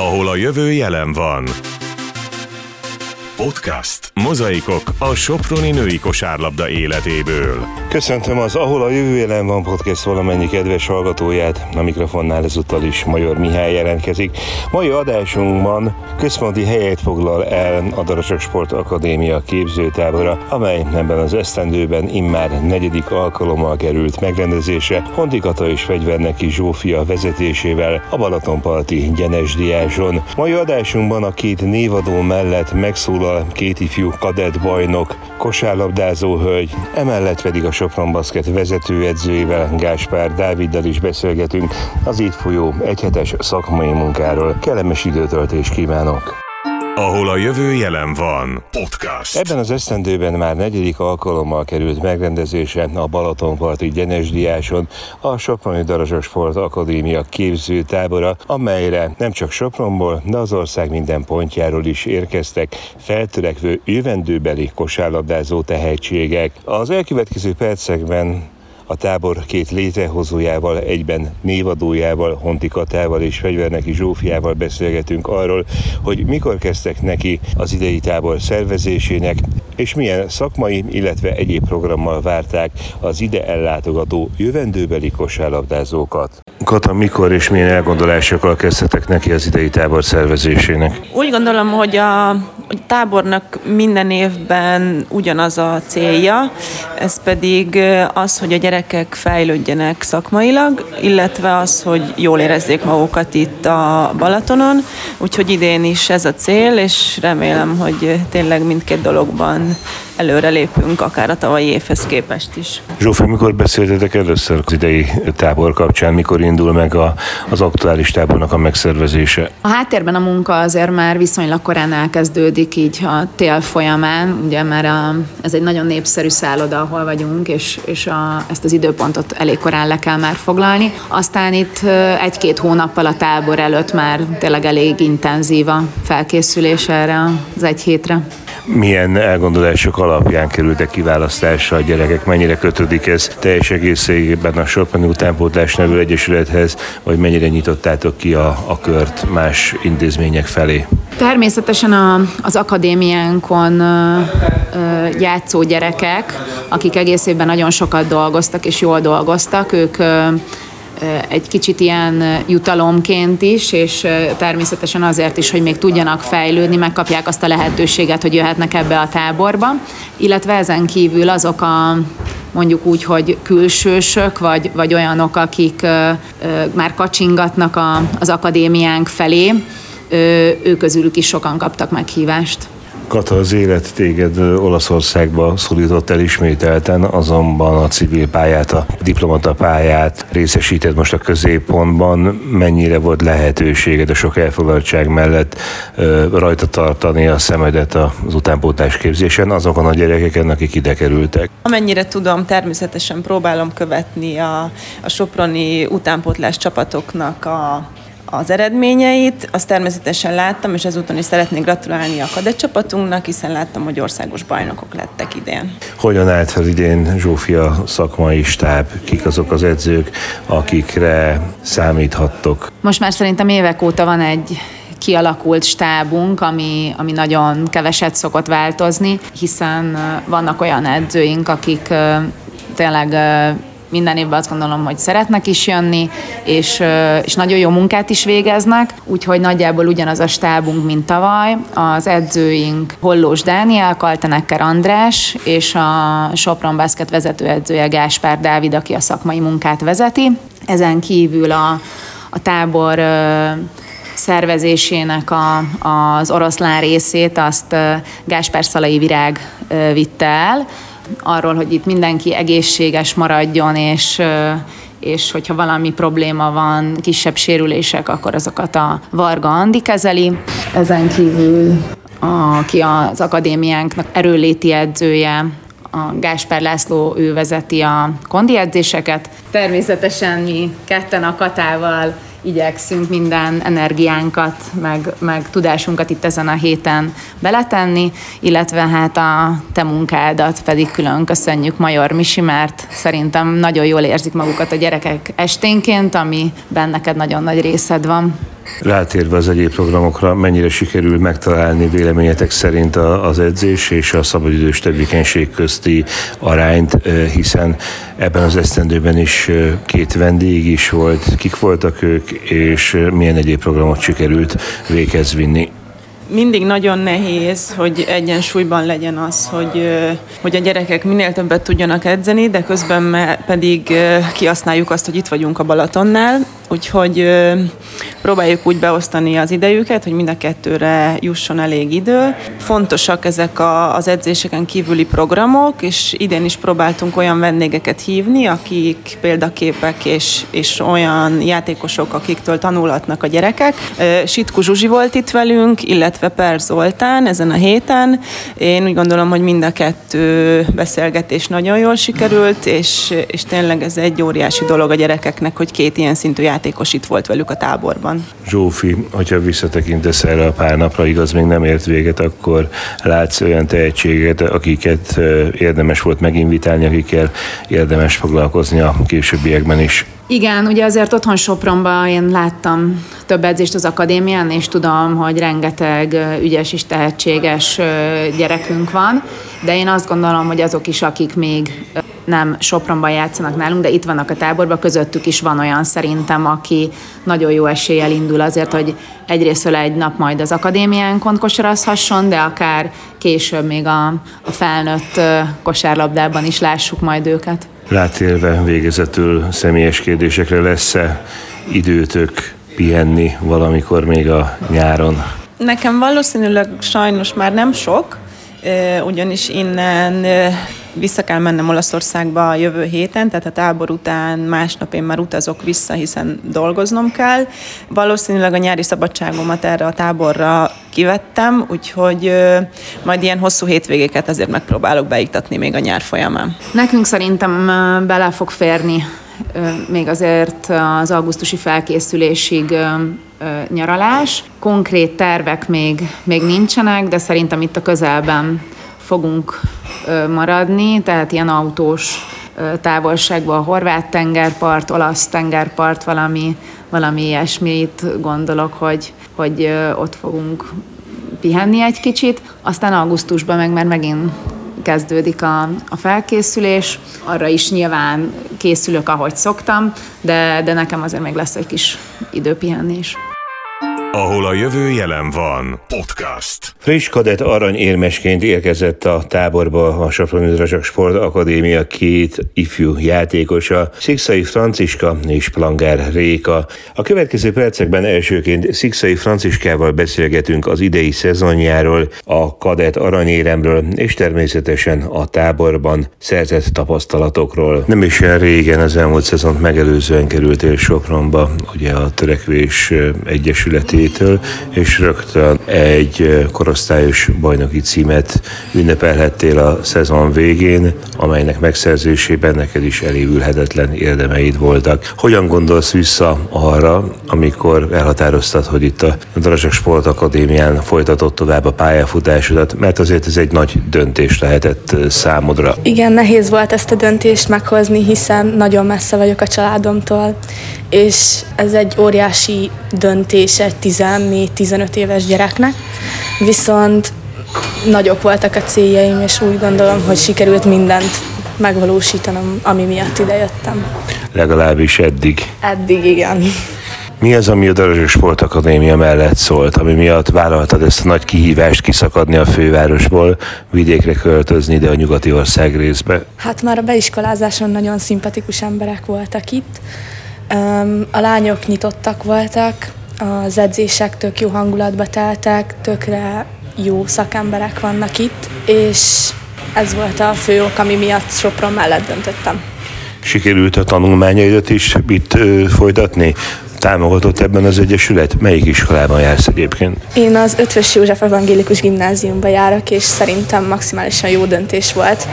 ahol a jövő jelen van. Podcast. Mozaikok a Soproni női kosárlabda életéből. Köszöntöm az Ahol a jövő jelen van podcast valamennyi kedves hallgatóját. A mikrofonnál ezúttal is Major Mihály jelentkezik. Mai adásunkban központi helyet foglal el a Darasok Sport Akadémia képzőtábora, amely ebben az esztendőben immár negyedik alkalommal került megrendezése Hontikata és Fegyverneki Zsófia vezetésével a Balatonparti Gyenes Diáson. Mai adásunkban a két névadó mellett megszólal két ifjú kadett bajnok, kosárlabdázó hölgy, emellett pedig a Sopron Basket vezetőedzőjével, Gáspár Dáviddal is beszélgetünk az itt folyó egyhetes szakmai munkáról. Kellemes időtöltést kívánok! Ahol a jövő jelen van. Podcast. Ebben az esztendőben már negyedik alkalommal került megrendezése a Balatonparti Gyenes Diáson a Soproni Darazsos Sport Akadémia képző tábora, amelyre nem csak Sopronból, de az ország minden pontjáról is érkeztek feltörekvő jövendőbeli kosárlabdázó tehetségek. Az elkövetkező percekben a tábor két létrehozójával, egyben névadójával, Hontikatával és Fegyverneki Zsófiával beszélgetünk arról, hogy mikor kezdtek neki az idei tábor szervezésének, és milyen szakmai, illetve egyéb programmal várták az ide ellátogató jövendőbeli kosárlabdázókat. Kata, mikor és milyen elgondolásokkal kezdtek neki az idei tábor szervezésének? Úgy gondolom, hogy a tábornak minden évben ugyanaz a célja, ez pedig az, hogy a gyerekek fejlődjenek szakmailag, illetve az, hogy jól érezzék magukat itt a Balatonon, úgyhogy idén is ez a cél, és remélem, hogy tényleg mindkét dologban előre lépünk, akár a tavalyi évhez képest is. Zsófi, mikor beszéltetek először az idei tábor kapcsán, mikor indul meg a, az aktuális tábornak a megszervezése? A háttérben a munka azért már viszonylag korán elkezdődik, így a tél folyamán, ugye már a, ez egy nagyon népszerű szálloda, ahol vagyunk, és, és a, ezt az időpontot elég korán le kell már foglalni. Aztán itt egy-két hónappal a tábor előtt már tényleg elég intenzív a felkészülés erre az egy hétre milyen elgondolások alapján kerültek kiválasztásra a gyerekek, mennyire kötődik ez teljes egészében a Sorpani Utánpótlás nevű egyesülethez, vagy mennyire nyitottátok ki a, a kört más intézmények felé? Természetesen a, az akadémiánkon ö, ö, játszó gyerekek, akik egész évben nagyon sokat dolgoztak és jól dolgoztak, ők ö, egy kicsit ilyen jutalomként is, és természetesen azért is, hogy még tudjanak fejlődni, megkapják azt a lehetőséget, hogy jöhetnek ebbe a táborba, illetve ezen kívül azok a mondjuk úgy, hogy külsősök, vagy, vagy olyanok, akik már kacsingatnak a, az akadémiánk felé, ők közülük is sokan kaptak meghívást. Kata, az élet téged Olaszországba szólított el ismételten, azonban a civil pályát, a diplomata pályát részesíted most a középpontban. Mennyire volt lehetőséged a sok elfoglaltság mellett rajta tartani a szemedet az utánpótlás képzésen azokon a gyerekeken, akik ide kerültek? Amennyire tudom, természetesen próbálom követni a, a Soproni utánpótlás csapatoknak a az eredményeit, azt természetesen láttam, és ezúton is szeretnék gratulálni a kadett csapatunknak, hiszen láttam, hogy országos bajnokok lettek idén. Hogyan állt az idén Zsófia szakmai stáb? Kik azok az edzők, akikre számíthattok? Most már szerintem évek óta van egy kialakult stábunk, ami, ami nagyon keveset szokott változni, hiszen vannak olyan edzőink, akik tényleg minden évben azt gondolom, hogy szeretnek is jönni, és, és nagyon jó munkát is végeznek, úgyhogy nagyjából ugyanaz a stábunk, mint tavaly. Az edzőink Hollós Dániel, Kaltenekker András, és a Sopron Basket vezetőedzője Gáspár Dávid, aki a szakmai munkát vezeti. Ezen kívül a, a tábor szervezésének a, az oroszlán részét azt Gáspár Szalai Virág vitte el, arról, hogy itt mindenki egészséges maradjon, és és hogyha valami probléma van, kisebb sérülések, akkor azokat a Varga Andi kezeli. Ezen kívül aki az akadémiánknak erőléti edzője, a Gáspár László, ő vezeti a kondi edzéseket. Természetesen mi ketten a Katával igyekszünk minden energiánkat, meg, meg tudásunkat itt ezen a héten beletenni, illetve hát a te munkádat pedig külön köszönjük Major Misi, mert szerintem nagyon jól érzik magukat a gyerekek esténként, ami benneked nagyon nagy részed van. Rátérve az egyéb programokra, mennyire sikerül megtalálni véleményetek szerint az edzés és a szabadidős tevékenység közti arányt, hiszen ebben az esztendőben is két vendég is volt, kik voltak ők, és milyen egyéb programot sikerült véghez vinni? Mindig nagyon nehéz, hogy egyensúlyban legyen az, hogy, hogy a gyerekek minél többet tudjanak edzeni, de közben pedig kihasználjuk azt, hogy itt vagyunk a Balatonnál, úgyhogy próbáljuk úgy beosztani az idejüket, hogy mind a kettőre jusson elég idő. Fontosak ezek a, az edzéseken kívüli programok, és idén is próbáltunk olyan vendégeket hívni, akik példaképek és, és olyan játékosok, akiktől tanulhatnak a gyerekek. Sitku Zsuzsi volt itt velünk, illetve Per Zoltán ezen a héten. Én úgy gondolom, hogy mind a kettő beszélgetés nagyon jól sikerült, és, és tényleg ez egy óriási dolog a gyerekeknek, hogy két ilyen szintű játékos itt volt velük a táborban. Zsófi, hogyha visszatekintesz erre a pár napra, igaz még nem ért véget, akkor látsz olyan tehetséget, akiket érdemes volt meginvitálni, akikkel érdemes foglalkozni a későbbiekben is. Igen, ugye azért otthon Sopronban én láttam több edzést az akadémián, és tudom, hogy rengeteg ügyes és tehetséges gyerekünk van, de én azt gondolom, hogy azok is, akik még nem Sopronban játszanak nálunk, de itt vannak a táborban, közöttük is van olyan szerintem, aki nagyon jó eséllyel indul azért, hogy egyrészt egy nap majd az akadémián kosarazhasson, de akár később még a, a felnőtt kosárlabdában is lássuk majd őket. Rátérve végezetül személyes kérdésekre lesz-e időtök pihenni valamikor még a nyáron? Nekem valószínűleg sajnos már nem sok, ugyanis innen vissza kell mennem Olaszországba a jövő héten, tehát a tábor után másnap én már utazok vissza, hiszen dolgoznom kell. Valószínűleg a nyári szabadságomat erre a táborra kivettem, úgyhogy majd ilyen hosszú hétvégéket azért megpróbálok beiktatni még a nyár folyamán. Nekünk szerintem bele fog férni még azért az augusztusi felkészülésig nyaralás. Konkrét tervek még, még nincsenek, de szerintem itt a közelben fogunk maradni, tehát ilyen autós távolságban a horvát tengerpart, olasz tengerpart, valami, valami ilyesmit gondolok, hogy, hogy ott fogunk pihenni egy kicsit. Aztán augusztusban meg már megint kezdődik a, a felkészülés. Arra is nyilván készülök, ahogy szoktam, de, de nekem azért még lesz egy kis időpihenés. Ahol a jövő jelen van. Podcast. Friss kadett aranyérmesként érkezett a táborba a Soproni Drazsak Sport Akadémia két ifjú játékosa, Szikszai Franciska és Planger Réka. A következő percekben elsőként Szikszai Franciskával beszélgetünk az idei szezonjáról, a kadett aranyéremről és természetesen a táborban szerzett tapasztalatokról. Nem is olyan régen az elmúlt szezont megelőzően kerültél Sopronba, ugye a Törekvés Egyesületi Ferencétől, és rögtön egy korosztályos bajnoki címet ünnepelhettél a szezon végén, amelynek megszerzésében neked is elévülhetetlen érdemeid voltak. Hogyan gondolsz vissza arra, amikor elhatároztad, hogy itt a Darazsak Sport Akadémián folytatott tovább a pályafutásodat, mert azért ez egy nagy döntés lehetett számodra. Igen, nehéz volt ezt a döntést meghozni, hiszen nagyon messze vagyok a családomtól, és ez egy óriási döntés egy 14-15 éves gyereknek, viszont nagyok voltak a céljaim, és úgy gondolom, hogy sikerült mindent megvalósítanom, ami miatt idejöttem. Legalábbis eddig. Eddig, igen. Mi az, ami a Darazsos Sportakadémia mellett szólt, ami miatt vállaltad ezt a nagy kihívást kiszakadni a fővárosból, vidékre költözni ide a nyugati ország részbe? Hát már a beiskolázáson nagyon szimpatikus emberek voltak itt. A lányok nyitottak voltak, az edzések tök jó hangulatba teltek, tökre jó szakemberek vannak itt, és ez volt a fő ok, ami miatt Sopron mellett döntöttem. Sikerült a tanulmányaidat is itt ö, folytatni? Támogatott ebben az Egyesület? Melyik iskolában jársz egyébként? Én az Ötvös József Evangélikus Gimnáziumba járok, és szerintem maximálisan jó döntés volt,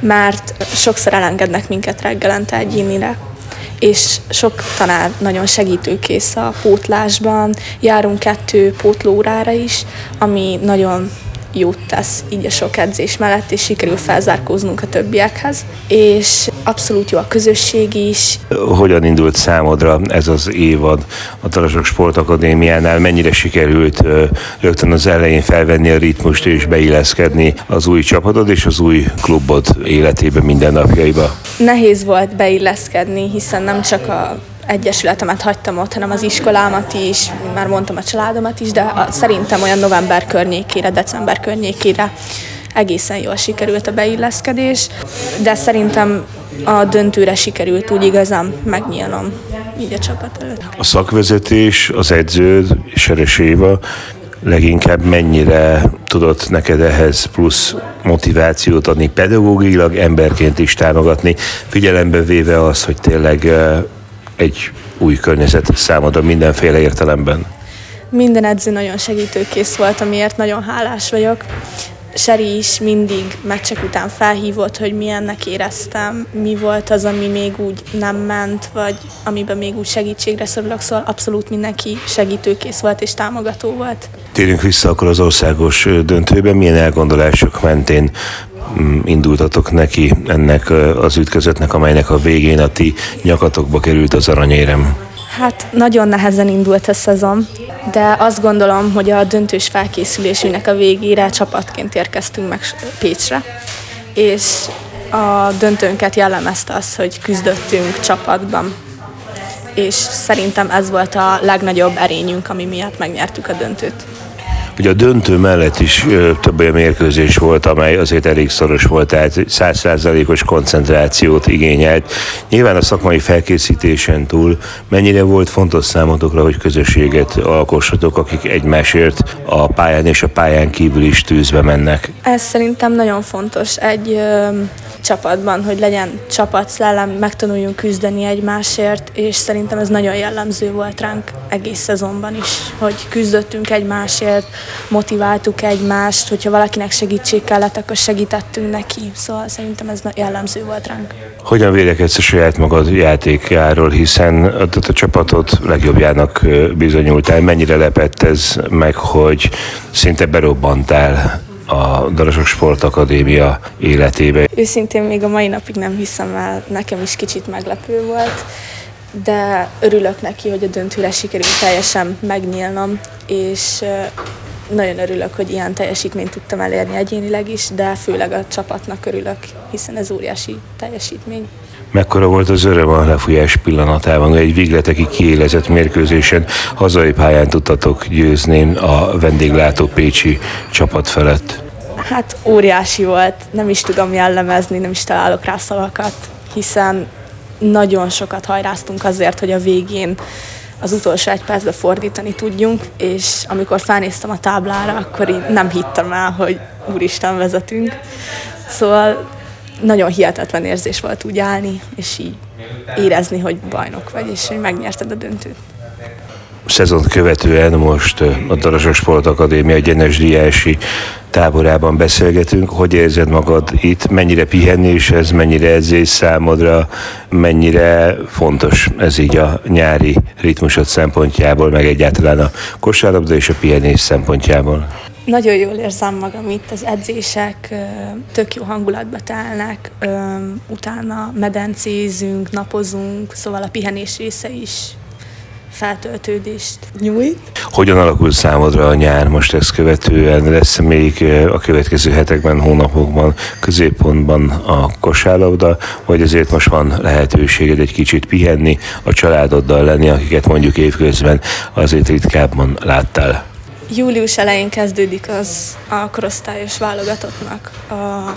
mert sokszor elengednek minket reggelente egyénire, és sok tanár nagyon segítőkész a pótlásban. Járunk kettő pótlórára is, ami nagyon jót tesz így a sok edzés mellett, és sikerül felzárkóznunk a többiekhez. És abszolút jó a közösség is. Hogyan indult számodra ez az évad a Tarasok Sportakadémiánál? Mennyire sikerült rögtön az elején felvenni a ritmust és beilleszkedni az új csapatod és az új klubod életébe, mindennapjaiba? Nehéz volt beilleszkedni, hiszen nem csak a egyesületemet hagytam ott, hanem az iskolámat is, már mondtam a családomat is, de a, szerintem olyan november környékére, december környékére egészen jól sikerült a beilleszkedés, de szerintem a döntőre sikerült úgy igazán megnyílnom így a csapat előtt. A szakvezetés, az edző, Seres Éva leginkább mennyire tudott neked ehhez plusz motivációt adni, pedagógilag, emberként is támogatni, figyelembe véve az, hogy tényleg egy új környezet számodra mindenféle értelemben? Minden edző nagyon segítőkész volt, amiért nagyon hálás vagyok. Seri is mindig meccsek után felhívott, hogy milyennek éreztem, mi volt az, ami még úgy nem ment, vagy amiben még úgy segítségre szorulok, szóval abszolút mindenki segítőkész volt és támogató volt. Térjünk vissza akkor az országos döntőben, milyen elgondolások mentén Mm, indultatok neki ennek az ütközetnek, amelynek a végén a ti nyakatokba került az aranyérem? Hát nagyon nehezen indult a szezon, de azt gondolom, hogy a döntős felkészülésünknek a végére csapatként érkeztünk meg Pécsre, és a döntőnket jellemezte az, hogy küzdöttünk csapatban, és szerintem ez volt a legnagyobb erényünk, ami miatt megnyertük a döntőt. Ugye a döntő mellett is ö, több olyan mérkőzés volt, amely azért elég szoros volt, tehát százszázalékos koncentrációt igényelt. Nyilván a szakmai felkészítésen túl mennyire volt fontos számotokra, hogy közösséget alkossatok, akik egymásért a pályán és a pályán kívül is tűzbe mennek? Ez szerintem nagyon fontos. Egy ö, csapatban, hogy legyen csapatszellem, megtanuljunk küzdeni egymásért, és szerintem ez nagyon jellemző volt ránk egész szezonban is, hogy küzdöttünk egymásért, motiváltuk egymást, hogyha valakinek segítség kellett, akkor segítettünk neki, szóval szerintem ez jellemző volt ránk. Hogyan vélekedsz a saját magad játékjáról, hiszen a, a csapatot legjobbjának bizonyultál, mennyire lepett ez meg, hogy szinte berobbantál a Darasok Sportakadémia életébe. Őszintén még a mai napig nem hiszem el, nekem is kicsit meglepő volt, de örülök neki, hogy a döntőre sikerült teljesen megnyílnom, és nagyon örülök, hogy ilyen teljesítményt tudtam elérni egyénileg is, de főleg a csapatnak örülök, hiszen ez óriási teljesítmény. Mekkora volt az öröm a lefújás pillanatában, egy vigleteki kiélezett mérkőzésen hazai pályán tudtatok győzni a vendéglátó Pécsi csapat felett? Hát óriási volt, nem is tudom jellemezni, nem is találok rá szavakat, hiszen nagyon sokat hajráztunk azért, hogy a végén az utolsó egy percbe fordítani tudjunk, és amikor felnéztem a táblára, akkor így nem hittem el, hogy úristen vezetünk. Szóval nagyon hihetetlen érzés volt úgy állni, és így érezni, hogy bajnok vagy, és hogy megnyerted a döntőt. Szezont követően most a Darasok Sport Akadémia Gyenes Diási táborában beszélgetünk. Hogy érzed magad itt? Mennyire pihenés ez, mennyire edzés számodra, mennyire fontos ez így a nyári ritmusod szempontjából, meg egyáltalán a kosárlabda és a pihenés szempontjából? Nagyon jól érzem magam itt, az edzések tök jó hangulatba telnek, utána medencézünk, napozunk, szóval a pihenés része is feltöltődést nyújt. Hogyan alakul számodra a nyár most ezt követően? Lesz még a következő hetekben, hónapokban középpontban a kosárlabda, vagy azért most van lehetőséged egy kicsit pihenni, a családoddal lenni, akiket mondjuk évközben azért ritkábban láttál? Július elején kezdődik az a korosztályos válogatottnak a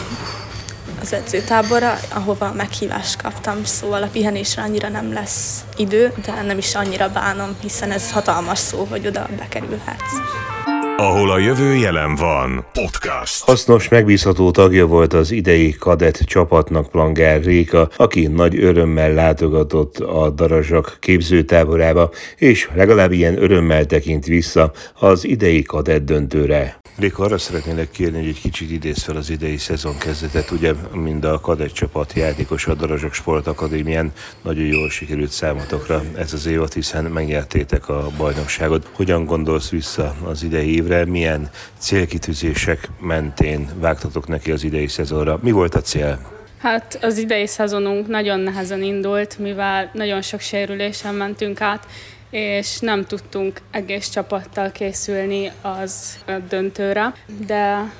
az edzőtáborra, ahova meghívást kaptam, szóval a pihenésre annyira nem lesz idő, de nem is annyira bánom, hiszen ez hatalmas szó, hogy oda bekerülhetsz. Ahol a jövő jelen van. Podcast. Hasznos, megbízható tagja volt az idei kadett csapatnak Plangár Réka, aki nagy örömmel látogatott a Darazsak képzőtáborába, és legalább ilyen örömmel tekint vissza az idei kadett döntőre. Réka, arra szeretnélek kérni, hogy egy kicsit idéz fel az idei szezon kezdetet. Ugye, mind a kadett csapat játékos a Darazsak Sportakadémián nagyon jól sikerült számotokra ez az évad, hiszen megnyertétek a bajnokságot. Hogyan gondolsz vissza az idei évre milyen célkitűzések mentén vágtatok neki az idei szezonra? Mi volt a cél? Hát az idei szezonunk nagyon nehezen indult, mivel nagyon sok sérülésen mentünk át, és nem tudtunk egész csapattal készülni az döntőre, de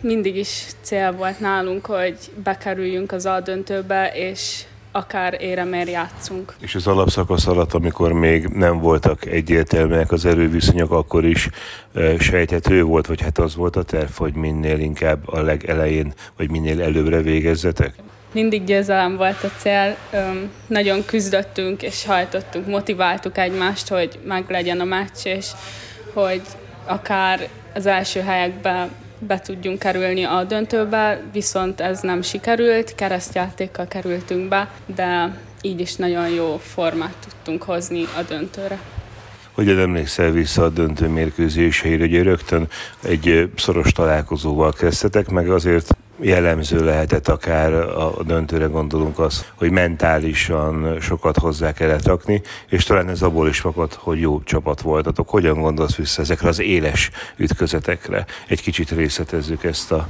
mindig is cél volt nálunk, hogy bekerüljünk az A döntőbe, és akár éremér játszunk. És az alapszakasz alatt, amikor még nem voltak egyértelműek az erőviszonyok, akkor is e, sejthető volt, vagy hát az volt a terv, hogy minél inkább a legelején, vagy minél előbbre végezzetek? Mindig győzelem volt a cél, Öm, nagyon küzdöttünk és hajtottunk, motiváltuk egymást, hogy meg legyen a meccs, és hogy akár az első helyekben be tudjunk kerülni a döntőbe, viszont ez nem sikerült, keresztjátékkal kerültünk be, de így is nagyon jó formát tudtunk hozni a döntőre. Hogyan emlékszel vissza a döntő mérkőzéseire, hogy rögtön egy szoros találkozóval kezdtetek, meg azért jellemző lehetett akár a döntőre gondolunk az, hogy mentálisan sokat hozzá kellett rakni, és talán ez abból is fakad, hogy jó csapat voltatok. Hogyan gondolsz vissza ezekre az éles ütközetekre? Egy kicsit részletezzük ezt a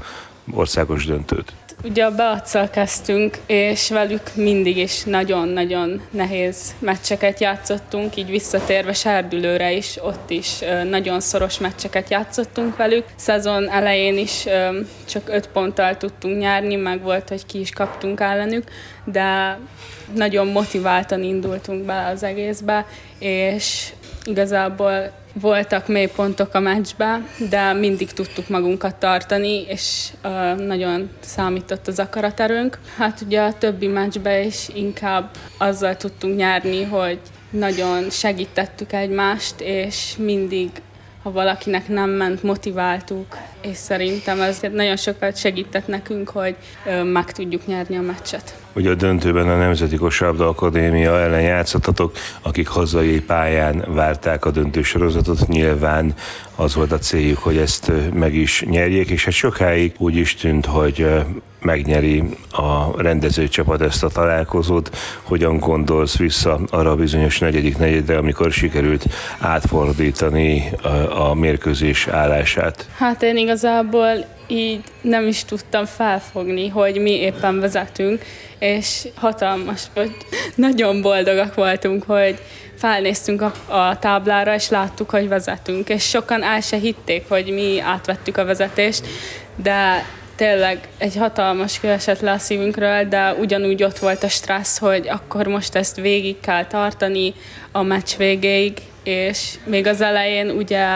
országos döntőt. Ugye a Beacsal kezdtünk, és velük mindig is nagyon-nagyon nehéz meccseket játszottunk, így visszatérve Serdülőre is, ott is nagyon szoros meccseket játszottunk velük. Szezon elején is csak öt ponttal tudtunk nyerni, meg volt, hogy ki is kaptunk ellenük, de nagyon motiváltan indultunk be az egészbe, és igazából voltak mélypontok a meccsbe, de mindig tudtuk magunkat tartani, és uh, nagyon számított az akaraterőnk. Hát ugye a többi meccsbe is inkább azzal tudtunk nyerni, hogy nagyon segítettük egymást, és mindig ha valakinek nem ment, motiváltuk, és szerintem ez nagyon sokat segített nekünk, hogy meg tudjuk nyerni a meccset. Ugye a döntőben a Nemzeti Kosárlabda Akadémia ellen játszottatok, akik hazai pályán várták a döntősorozatot, nyilván az volt a céljuk, hogy ezt meg is nyerjék, és hát sokáig úgy is tűnt, hogy megnyeri a rendező csapat ezt a találkozót. Hogyan gondolsz vissza arra a bizonyos negyedik negyedre, amikor sikerült átfordítani a, a mérkőzés állását? Hát én igazából így nem is tudtam felfogni, hogy mi éppen vezetünk, és hatalmas, hogy nagyon boldogak voltunk, hogy felnéztünk a, a táblára, és láttuk, hogy vezetünk, és sokan el se hitték, hogy mi átvettük a vezetést, de tényleg egy hatalmas kő esett le a szívünkről, de ugyanúgy ott volt a stressz, hogy akkor most ezt végig kell tartani a meccs végéig, és még az elején ugye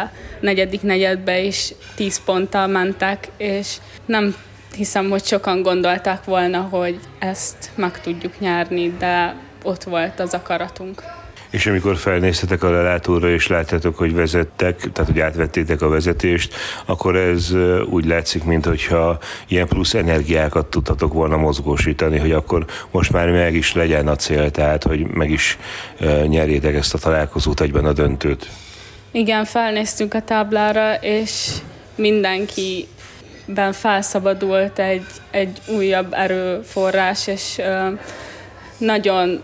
negyedik negyedbe is 10 ponttal mentek, és nem hiszem, hogy sokan gondolták volna, hogy ezt meg tudjuk nyerni, de ott volt az akaratunk. És amikor felnéztetek a lelátóra, és láttátok, hogy vezettek, tehát hogy átvettétek a vezetést, akkor ez úgy látszik, mintha ilyen plusz energiákat tudtatok volna mozgósítani, hogy akkor most már meg is legyen a cél, tehát hogy meg is nyerjétek ezt a találkozót egyben a döntőt. Igen, felnéztünk a táblára, és mindenki ben felszabadult egy, egy újabb erőforrás, és nagyon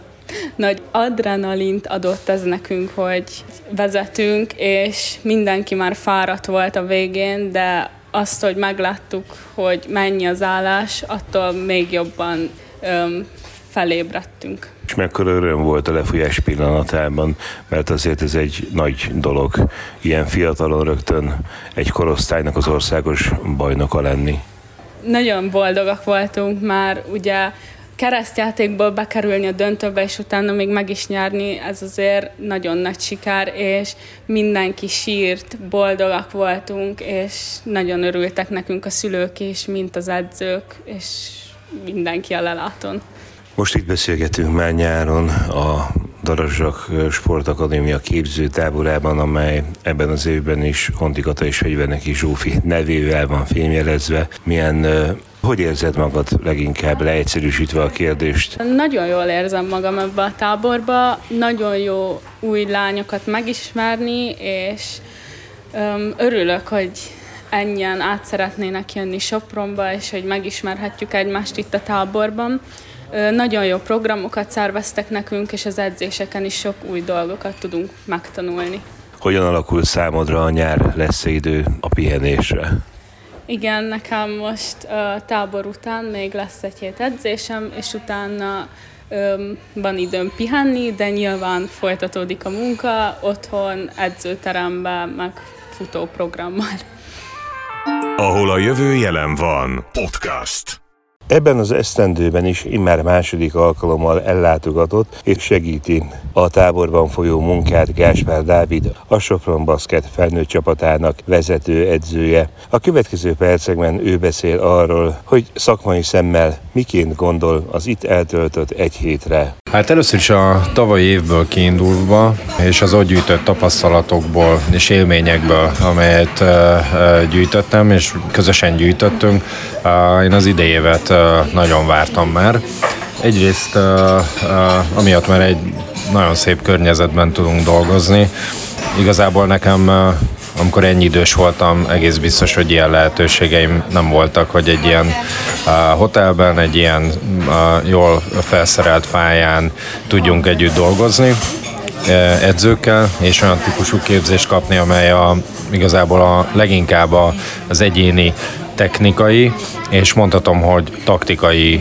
nagy adrenalint adott ez nekünk, hogy vezetünk, és mindenki már fáradt volt a végén, de azt, hogy megláttuk, hogy mennyi az állás, attól még jobban öm, felébredtünk. És mekkora öröm volt a lefújás pillanatában, mert azért ez egy nagy dolog, ilyen fiatalon rögtön egy korosztálynak az országos bajnoka lenni. Nagyon boldogak voltunk már, ugye keresztjátékból bekerülni a döntőbe, és utána még meg is nyerni, ez azért nagyon nagy siker, és mindenki sírt, boldogak voltunk, és nagyon örültek nekünk a szülők is, mint az edzők, és mindenki a leláton. Most itt beszélgetünk már nyáron a Darazsak Sportakadémia képző táborában, amely ebben az évben is Hontikata és Fegyverneki Zsófi nevével van fémjelezve. Milyen hogy érzed magad leginkább leegyszerűsítve a kérdést? Nagyon jól érzem magam ebbe a táborba, nagyon jó új lányokat megismerni, és öm, örülök, hogy ennyien át szeretnének jönni Sopronba, és hogy megismerhetjük egymást itt a táborban. Nagyon jó programokat szerveztek nekünk, és az edzéseken is sok új dolgokat tudunk megtanulni. Hogyan alakul számodra a nyár? Lesz idő a pihenésre? Igen, nekem most uh, tábor után még lesz egy hét edzésem, és utána um, van időm pihenni, de nyilván folytatódik a munka otthon, edzőteremben, meg futóprogrammal. Ahol a jövő jelen van. Podcast. Ebben az esztendőben is immár második alkalommal ellátogatott és segíti a táborban folyó munkát Gáspár Dávid, a Sopron Basket felnőtt csapatának vezető edzője. A következő percekben ő beszél arról, hogy szakmai szemmel miként gondol az itt eltöltött egy hétre. Hát először is a tavalyi évből kiindulva, és az ott gyűjtött tapasztalatokból és élményekből, amelyet gyűjtöttem, és közösen gyűjtöttünk, én az idejévet nagyon vártam már. Egyrészt amiatt, mert egy nagyon szép környezetben tudunk dolgozni. Igazából nekem amikor ennyi idős voltam, egész biztos, hogy ilyen lehetőségeim nem voltak, hogy egy ilyen uh, hotelben, egy ilyen uh, jól felszerelt pályán tudjunk együtt dolgozni edzőkkel, és olyan típusú képzést kapni, amely a, igazából a leginkább a, az egyéni technikai, és mondhatom, hogy taktikai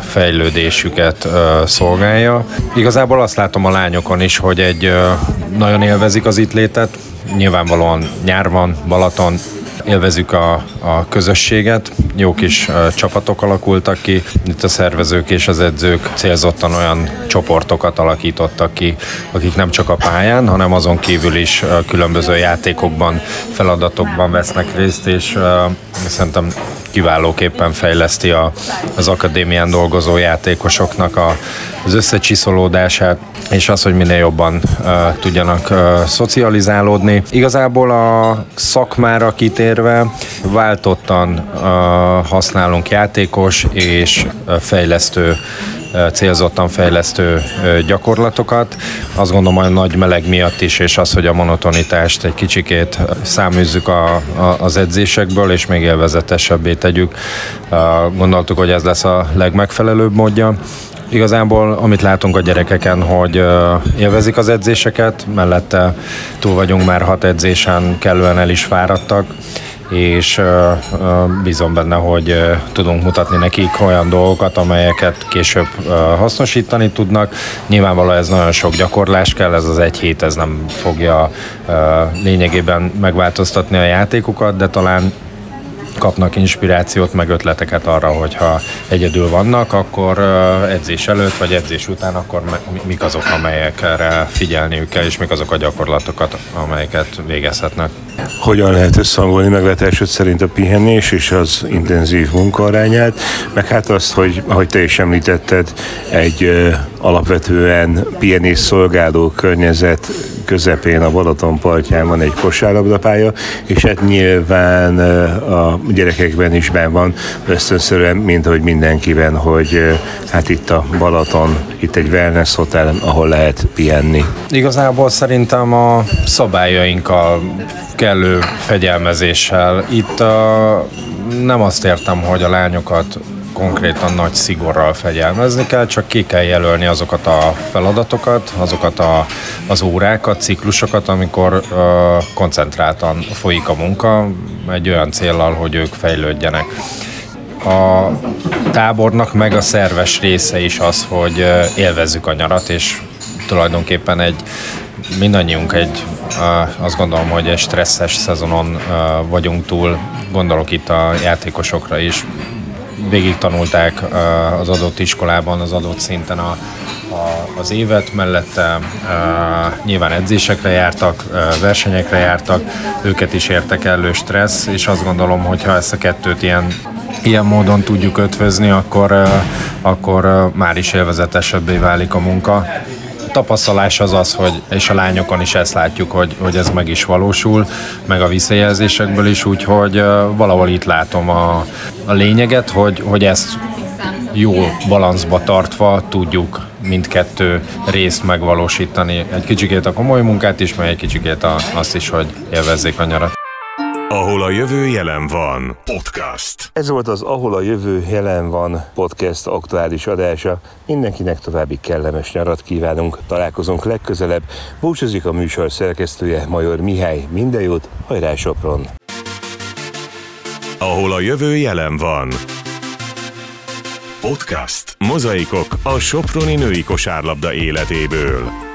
fejlődésüket szolgálja. Igazából azt látom a lányokon is, hogy egy nagyon élvezik az itt létet, nyilvánvalóan nyár van, Balaton, élvezük a, a közösséget, jó kis csapatok alakultak ki, itt a szervezők és az edzők célzottan olyan csoportokat alakítottak ki, akik nem csak a pályán, hanem azon kívül is különböző játékokban, feladatokban vesznek részt, és uh, szerintem kiválóképpen fejleszti a, az akadémián dolgozó játékosoknak a, az összecsiszolódását, és az, hogy minél jobban uh, tudjanak uh, szocializálódni. Igazából a szakmára kitérve váltottan használunk játékos és fejlesztő célzottan fejlesztő gyakorlatokat. Azt gondolom, a nagy meleg miatt is, és az, hogy a monotonitást egy kicsikét száműzzük a, a, az edzésekből, és még élvezetesebbé tegyük. Gondoltuk, hogy ez lesz a legmegfelelőbb módja. Igazából, amit látunk a gyerekeken, hogy élvezik az edzéseket, mellette túl vagyunk már hat edzésen, kellően el is fáradtak, és bízom benne, hogy tudunk mutatni nekik olyan dolgokat, amelyeket később hasznosítani tudnak. Nyilvánvalóan ez nagyon sok gyakorlás kell, ez az egy hét ez nem fogja lényegében megváltoztatni a játékokat, de talán kapnak inspirációt, meg ötleteket arra, hogyha egyedül vannak, akkor edzés előtt vagy edzés után, akkor mik azok, amelyekre figyelniük kell, és mik azok a gyakorlatokat, amelyeket végezhetnek. Hogyan lehet összehangolni meglátásod szerint a pihenés és az intenzív munkaarányát, meg hát azt, hogy ahogy te is említetted, egy alapvetően pihenés szolgáló környezet közepén a Balaton partján van egy kosárlabdapálya, és hát nyilván a gyerekekben is ben van ösztönszerűen, mint hogy mindenkiben, hogy hát itt a Balaton, itt egy wellness hotel, ahol lehet pihenni. Igazából szerintem a szabályainkkal kellő fegyelmezéssel. Itt a, nem azt értem, hogy a lányokat konkrétan nagy szigorral fegyelmezni kell, csak ki kell jelölni azokat a feladatokat, azokat a, az órákat, ciklusokat, amikor uh, koncentráltan folyik a munka, egy olyan célral, hogy ők fejlődjenek. A tábornak meg a szerves része is az, hogy élvezzük a nyarat, és tulajdonképpen egy mindannyiunk egy, azt gondolom, hogy egy stresszes szezonon vagyunk túl, gondolok itt a játékosokra is, végig tanulták az adott iskolában, az adott szinten a, a, az évet, mellette uh, nyilván edzésekre jártak, uh, versenyekre jártak, őket is értek elő stressz, és azt gondolom, hogy ha ezt a kettőt ilyen, ilyen módon tudjuk ötvözni, akkor, akkor már is élvezetesebbé válik a munka tapasztalás az az, hogy, és a lányokon is ezt látjuk, hogy, hogy ez meg is valósul, meg a visszajelzésekből is, úgyhogy valahol itt látom a, a lényeget, hogy, hogy ezt jó balanszba tartva tudjuk mindkettő részt megvalósítani. Egy kicsikét a komoly munkát is, meg egy kicsikét a, azt is, hogy élvezzék a nyarat. Ahol a jövő jelen van. Podcast. Ez volt az Ahol a jövő jelen van podcast aktuális adása. Mindenkinek további kellemes nyarat kívánunk. Találkozunk legközelebb. Búcsúzik a műsor szerkesztője Major Mihály. Minden jót, hajrá Sopron! Ahol a jövő jelen van. Podcast. Mozaikok a Soproni női kosárlabda életéből.